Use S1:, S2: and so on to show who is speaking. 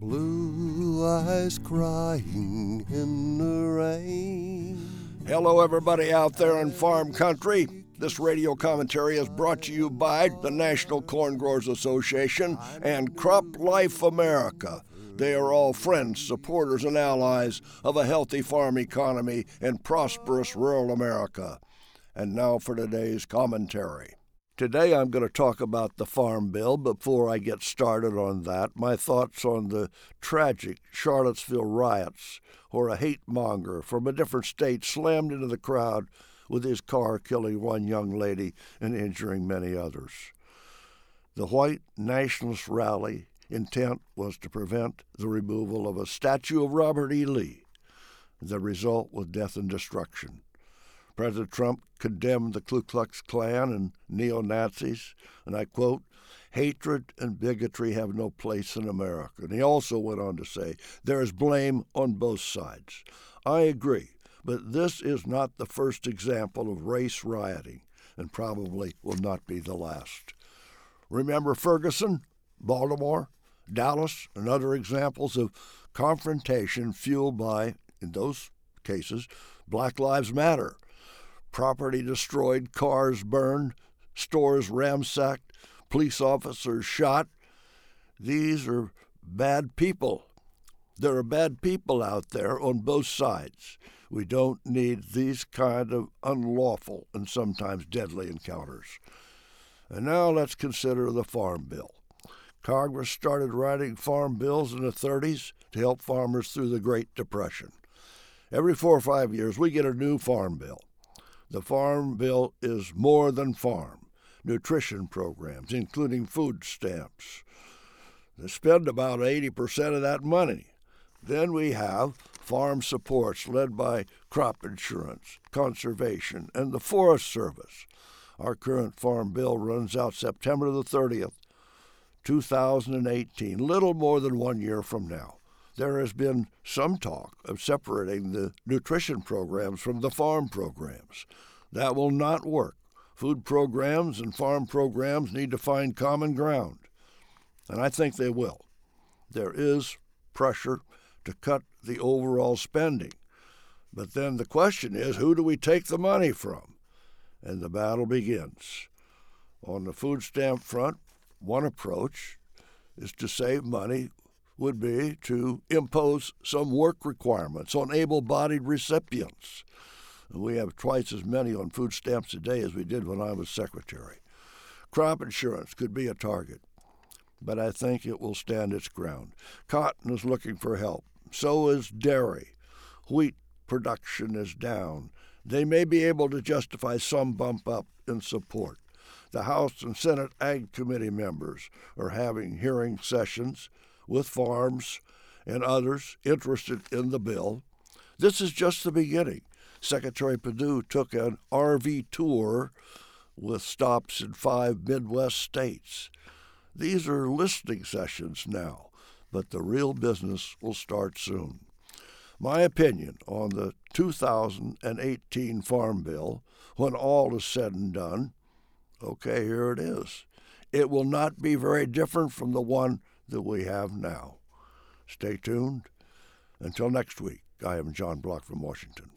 S1: Blue eyes crying in the rain.
S2: Hello, everybody out there in farm country. This radio commentary is brought to you by the National Corn Growers Association and Crop Life America. They are all friends, supporters, and allies of a healthy farm economy in prosperous rural America. And now for today's commentary. Today I'm going to talk about the Farm Bill. Before I get started on that, my thoughts on the tragic Charlottesville riots, where a hate monger from a different state slammed into the crowd with his car, killing one young lady and injuring many others. The white nationalist rally intent was to prevent the removal of a statue of Robert E. Lee. The result was death and destruction. President Trump condemned the Ku Klux Klan and neo Nazis, and I quote, hatred and bigotry have no place in America. And he also went on to say, there is blame on both sides. I agree, but this is not the first example of race rioting, and probably will not be the last. Remember Ferguson, Baltimore, Dallas, and other examples of confrontation fueled by, in those cases, Black Lives Matter property destroyed, cars burned, stores ransacked, police officers shot. These are bad people. There are bad people out there on both sides. We don't need these kind of unlawful and sometimes deadly encounters. And now let's consider the Farm Bill. Congress started writing farm bills in the 30s to help farmers through the Great Depression. Every four or five years, we get a new farm bill. The Farm Bill is more than farm. Nutrition programs, including food stamps. They spend about 80% of that money. Then we have farm supports led by crop insurance, conservation, and the Forest Service. Our current farm bill runs out September the 30th, 2018, little more than one year from now there has been some talk of separating the nutrition programs from the farm programs. That will not work. Food programs and farm programs need to find common ground, and I think they will. There is pressure to cut the overall spending. But then the question is who do we take the money from? And the battle begins. On the food stamp front, one approach is to save money would be to impose some work requirements on able bodied recipients. We have twice as many on food stamps today as we did when I was secretary. Crop insurance could be a target, but I think it will stand its ground. Cotton is looking for help. So is dairy. Wheat production is down. They may be able to justify some bump up in support. The House and Senate Ag Committee members are having hearing sessions with farms and others interested in the bill. This is just the beginning. Secretary Perdue took an RV tour with stops in five Midwest states. These are listening sessions now, but the real business will start soon. My opinion on the 2018 Farm Bill, when all is said and done, okay, here it is. It will not be very different from the one that we have now. Stay tuned. Until next week, I am John Block from Washington.